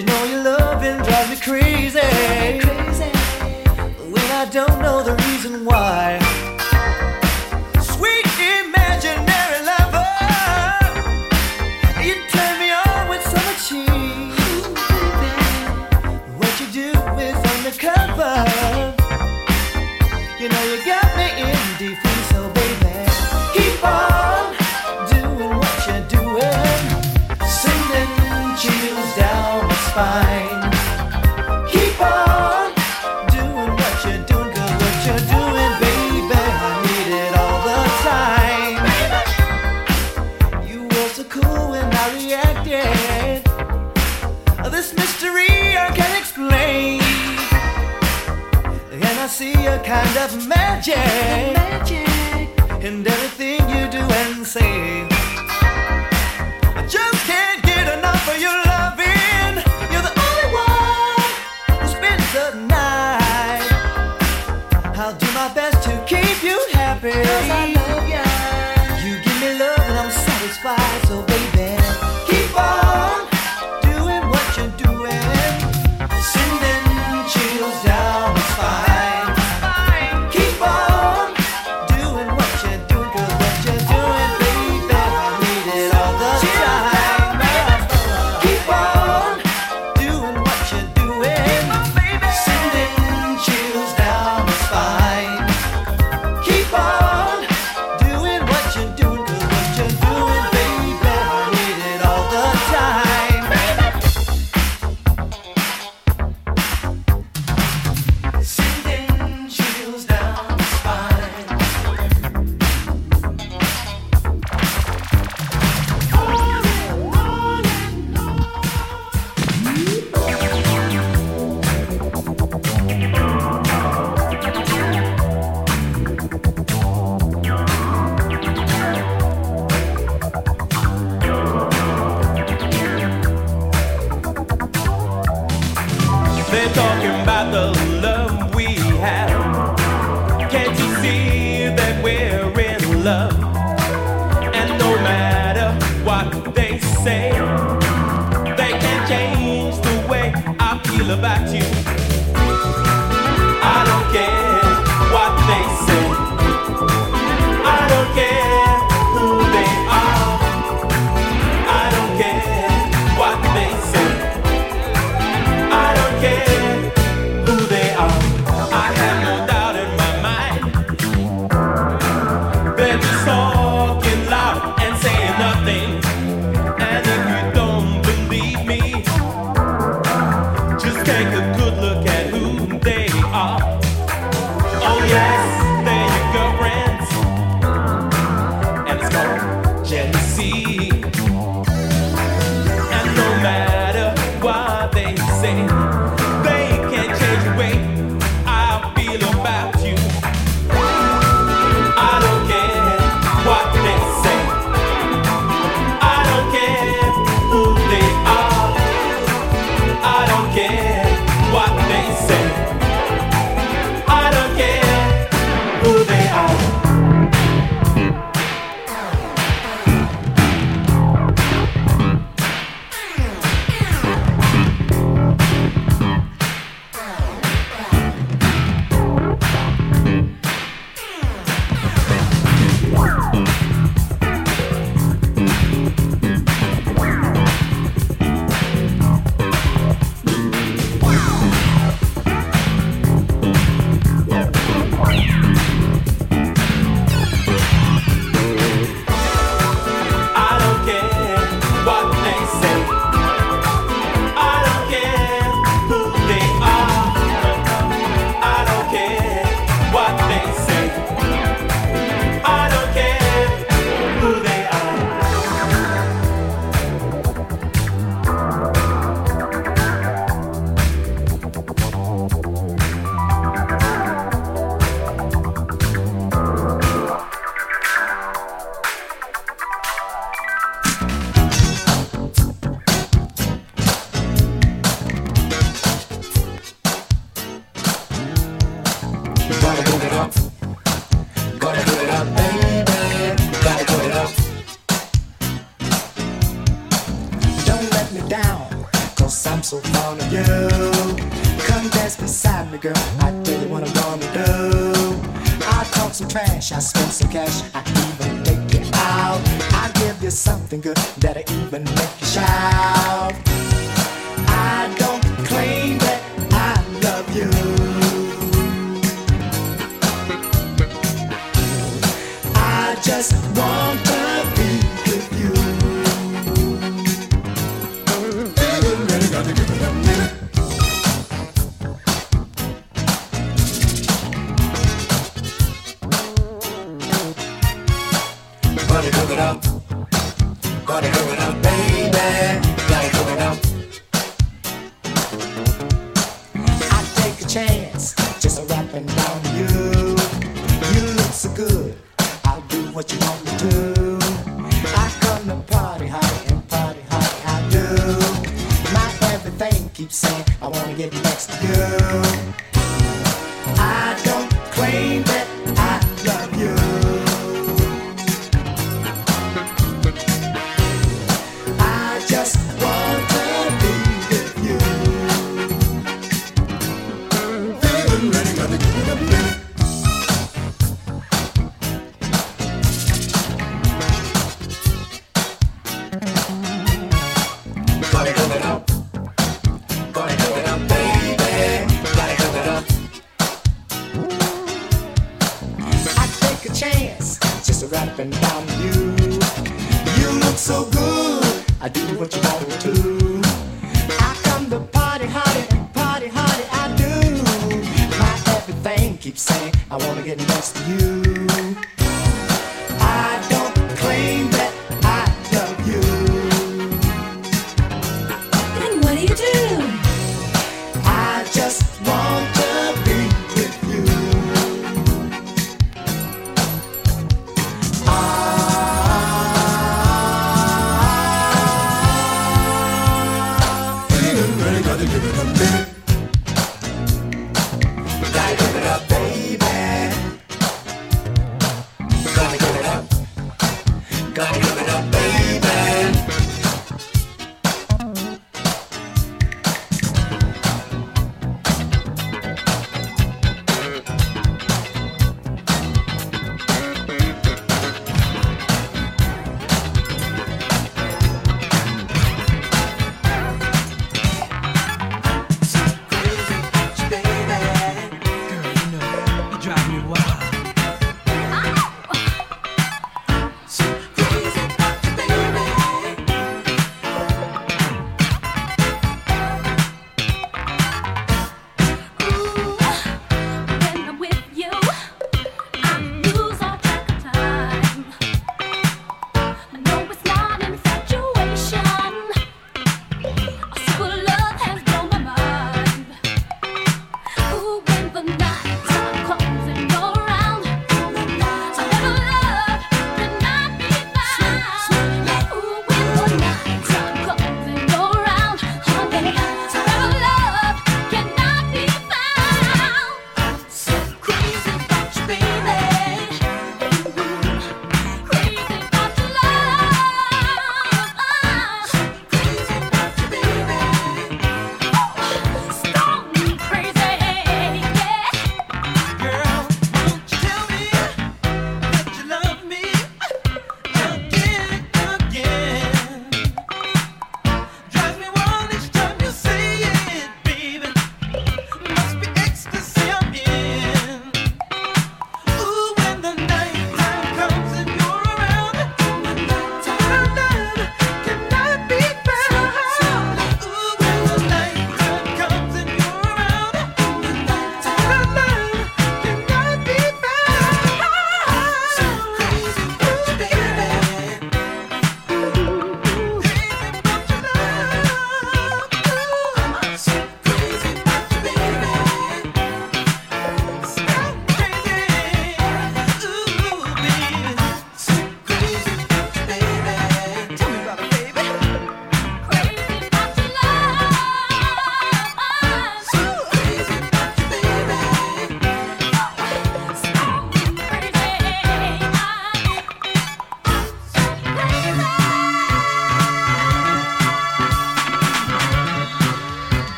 you know your loving drives me crazy. crazy. When I don't know the reason why. yeah. Some trash, I spend some cash,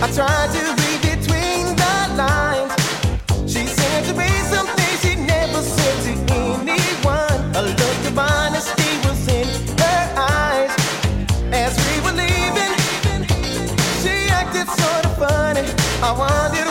I tried to read between the lines. She said to me something she never said to anyone. A look of honesty was in her eyes. As we were leaving, she acted sort of funny. I wondered.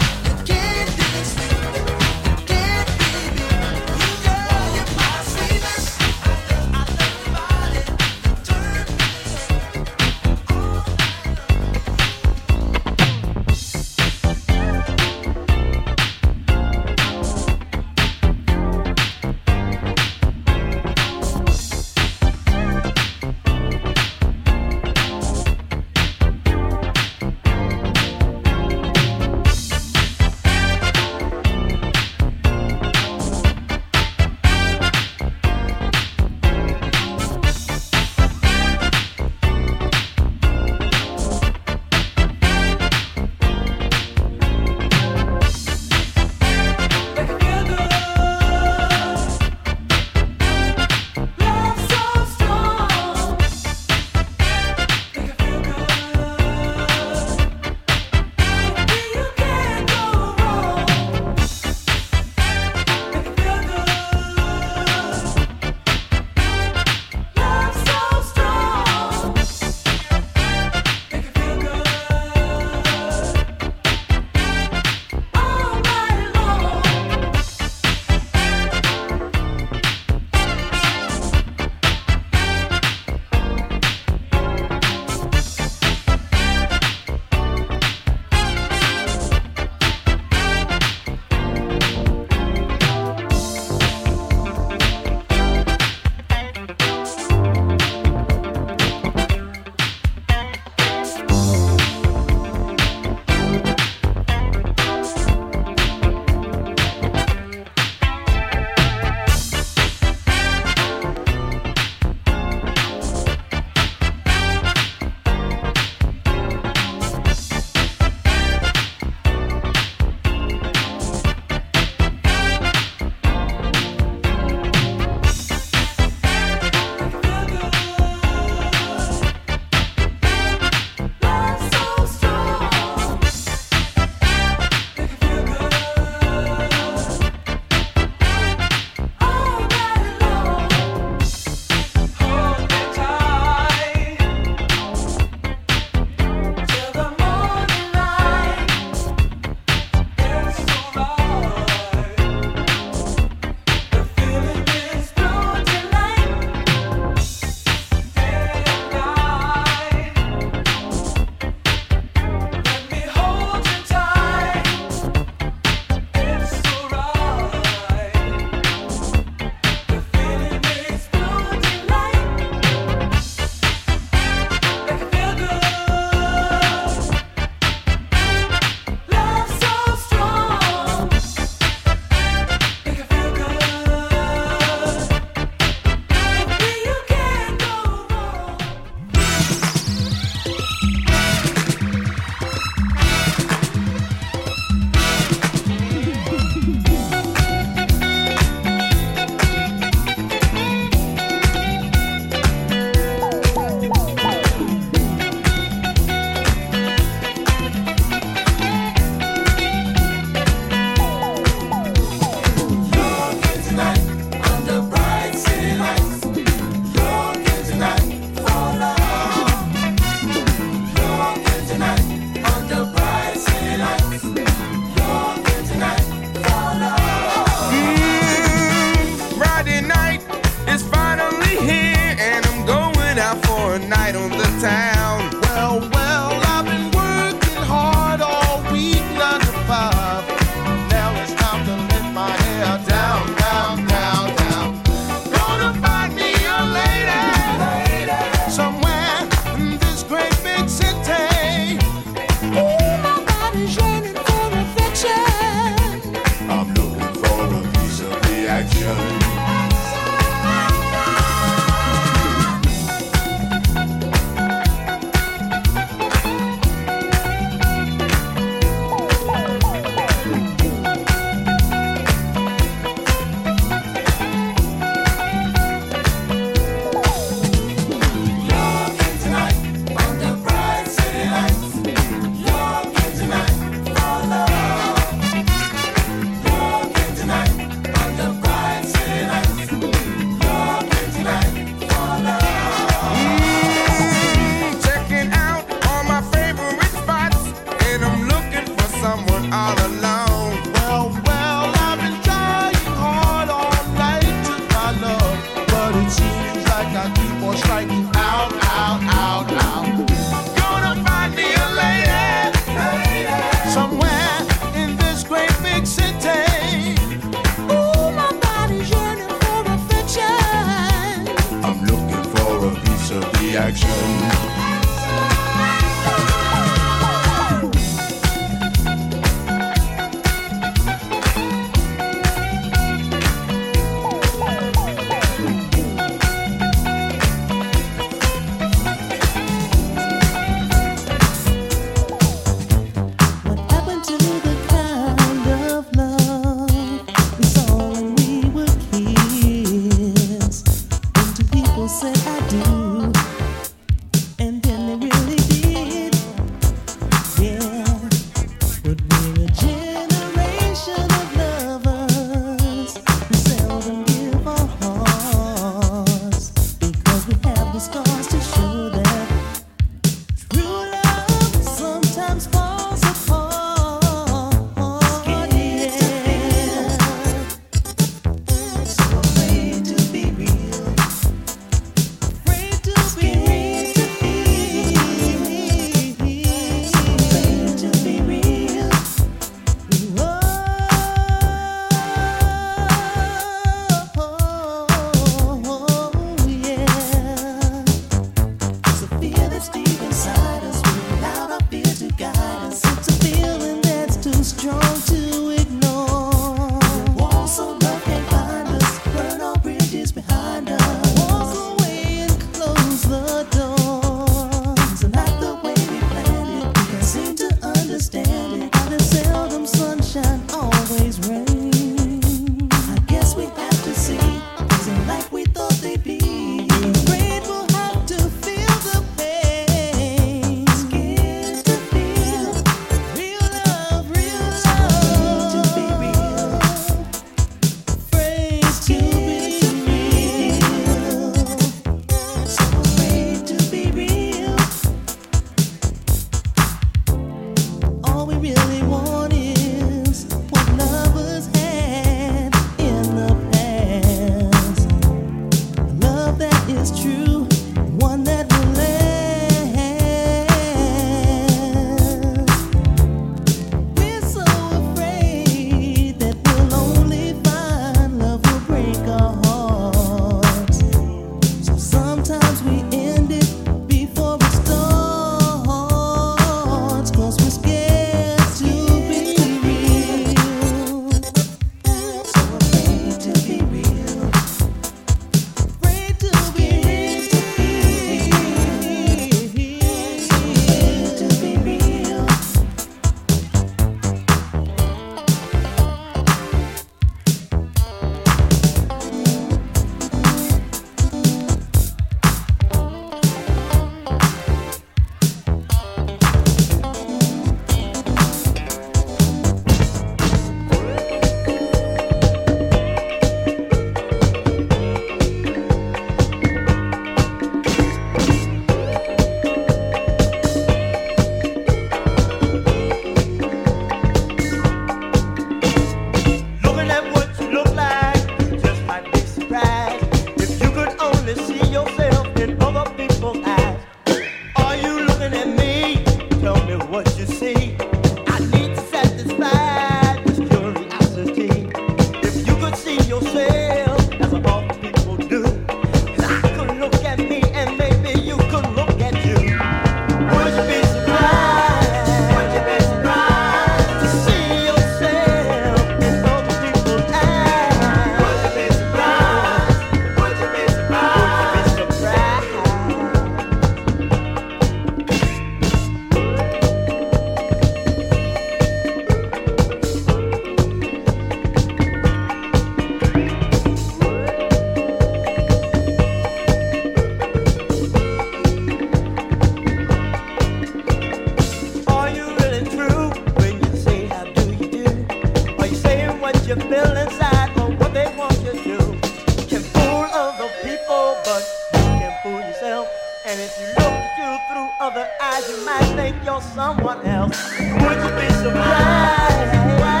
And if you look you through other eyes, you might think you're someone else. Would you be surprised?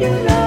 Check it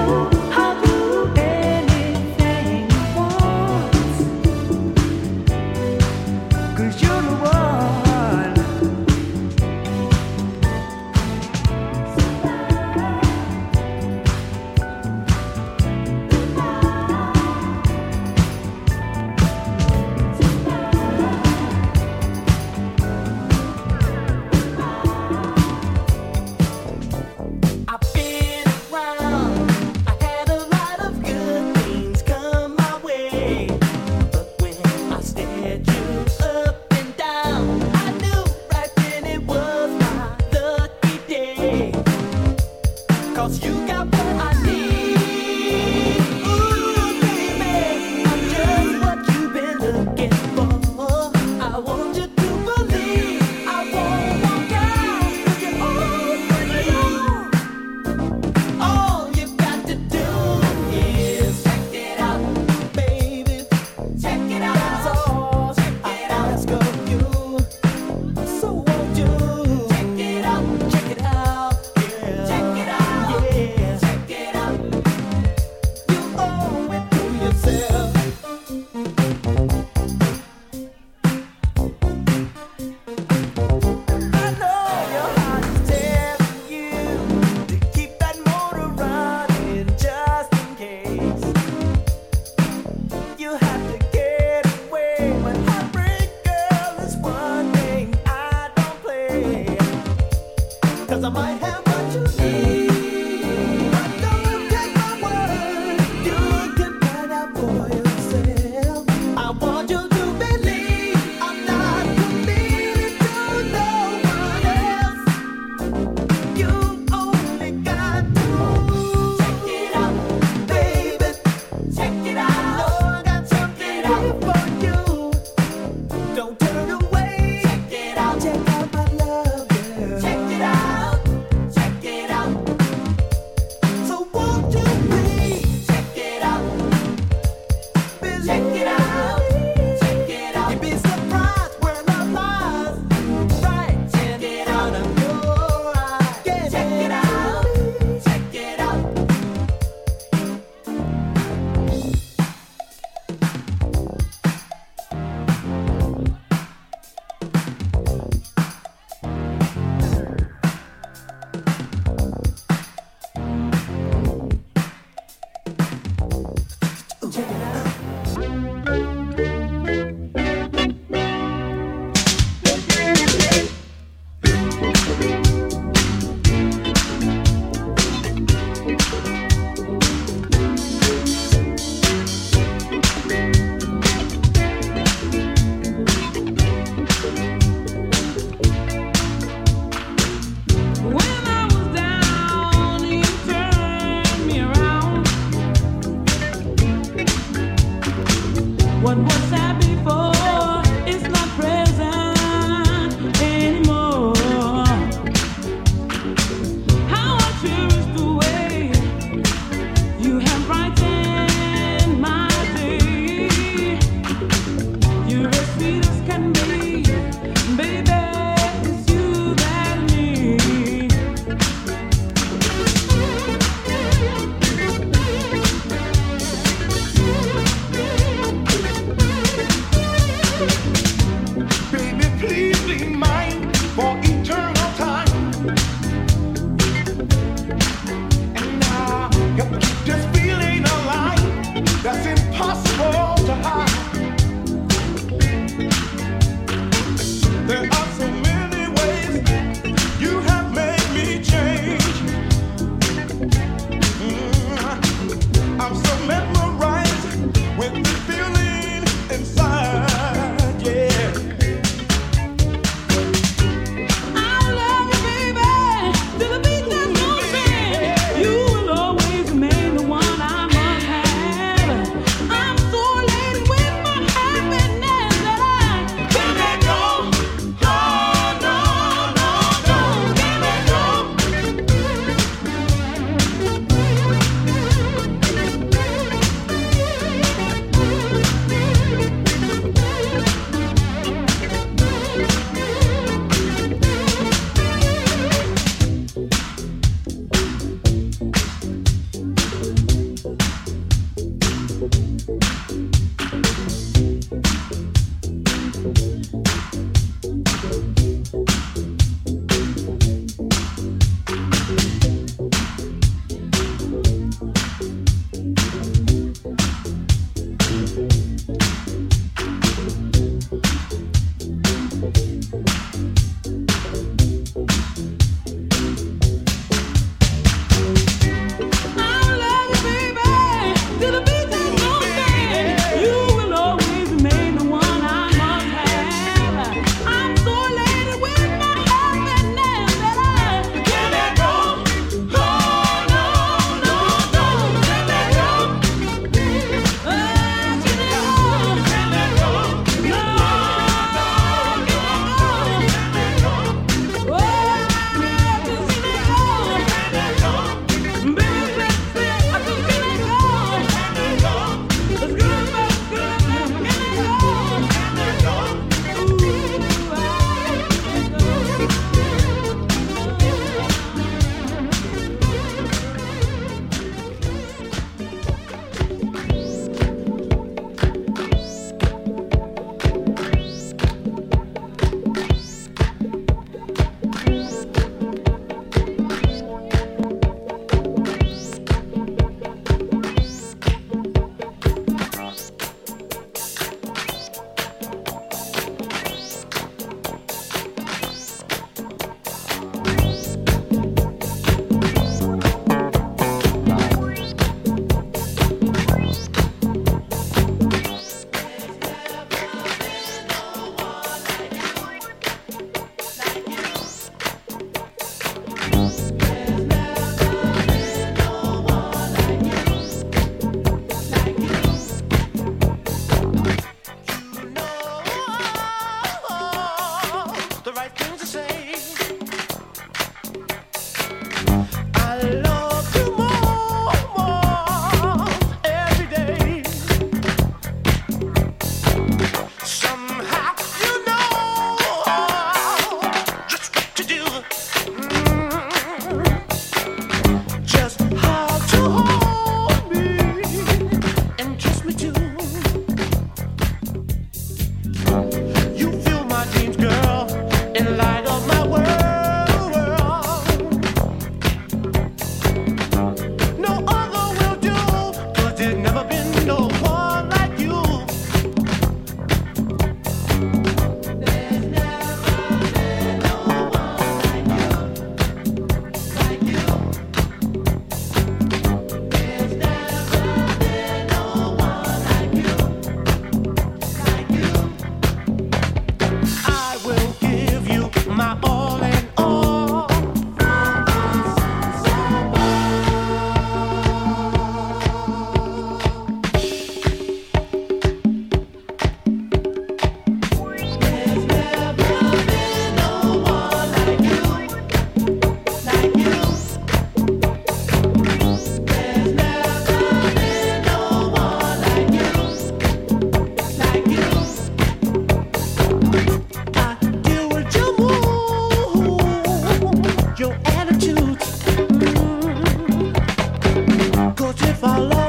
follow.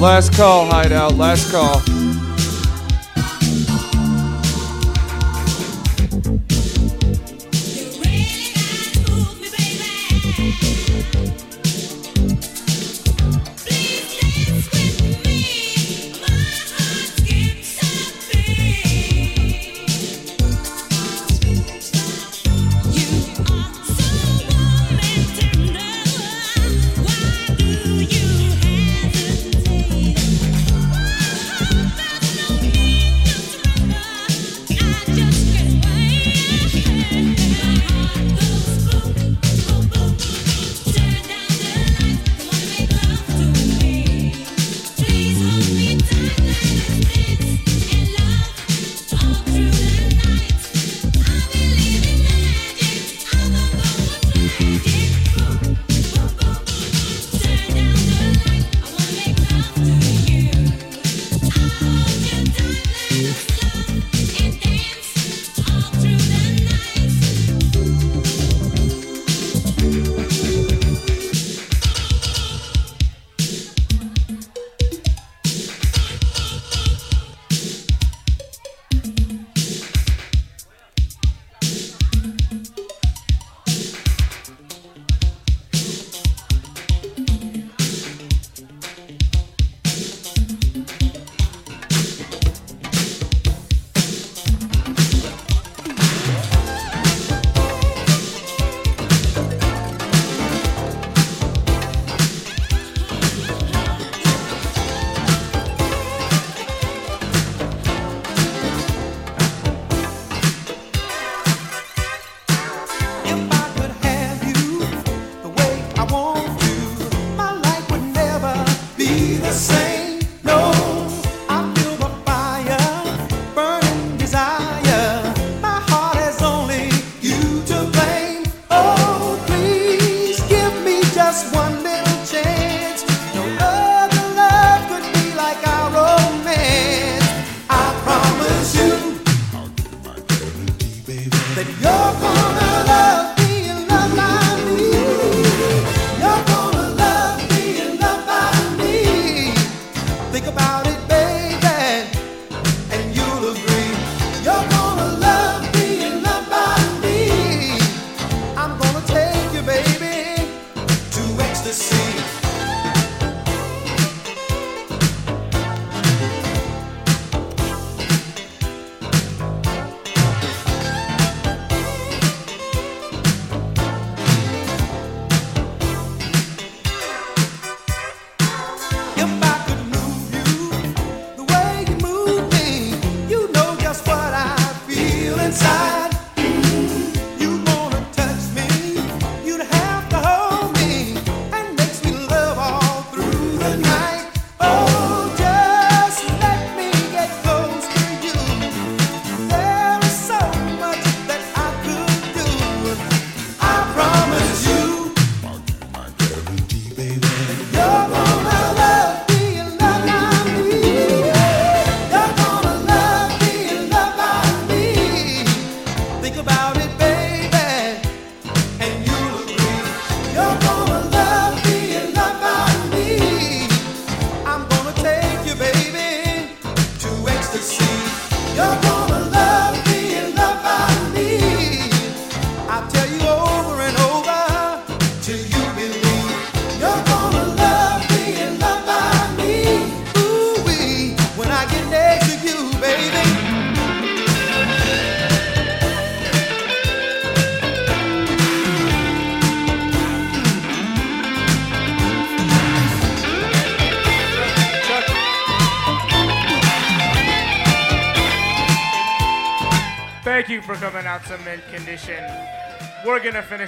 Last call, Hideout. Last call. We're gonna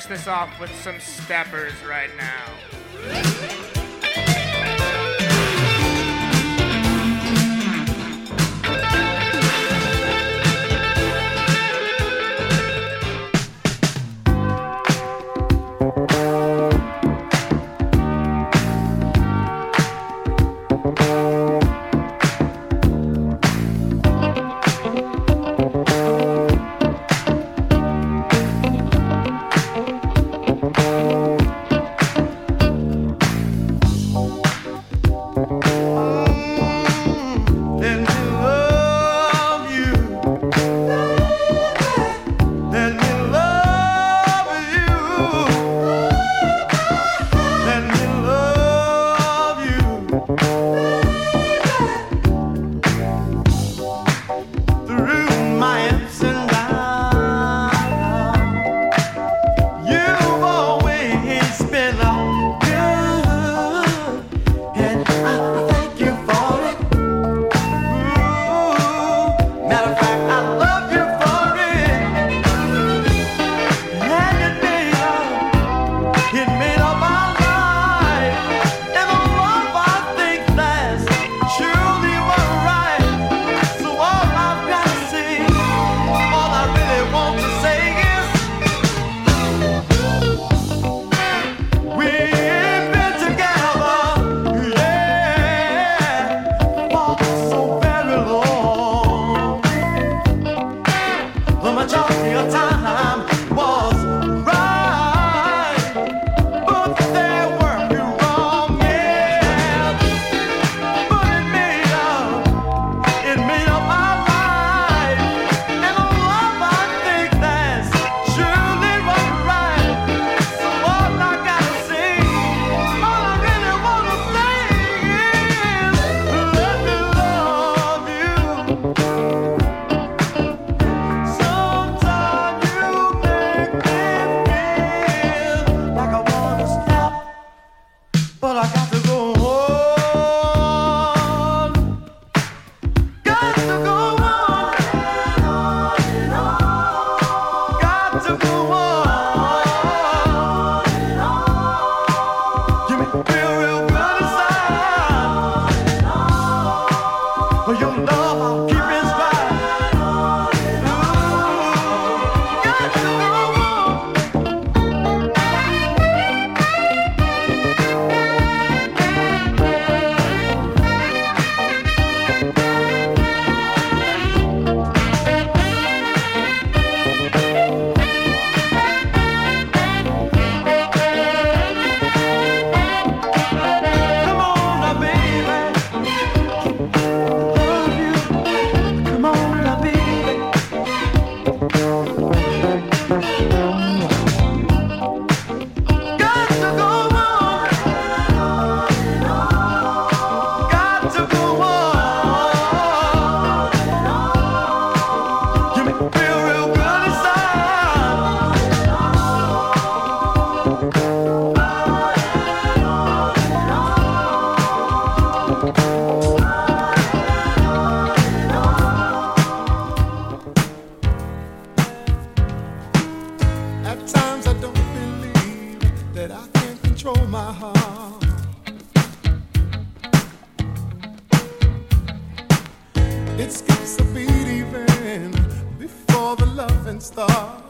finish this off with some steppers right now. The loving starts.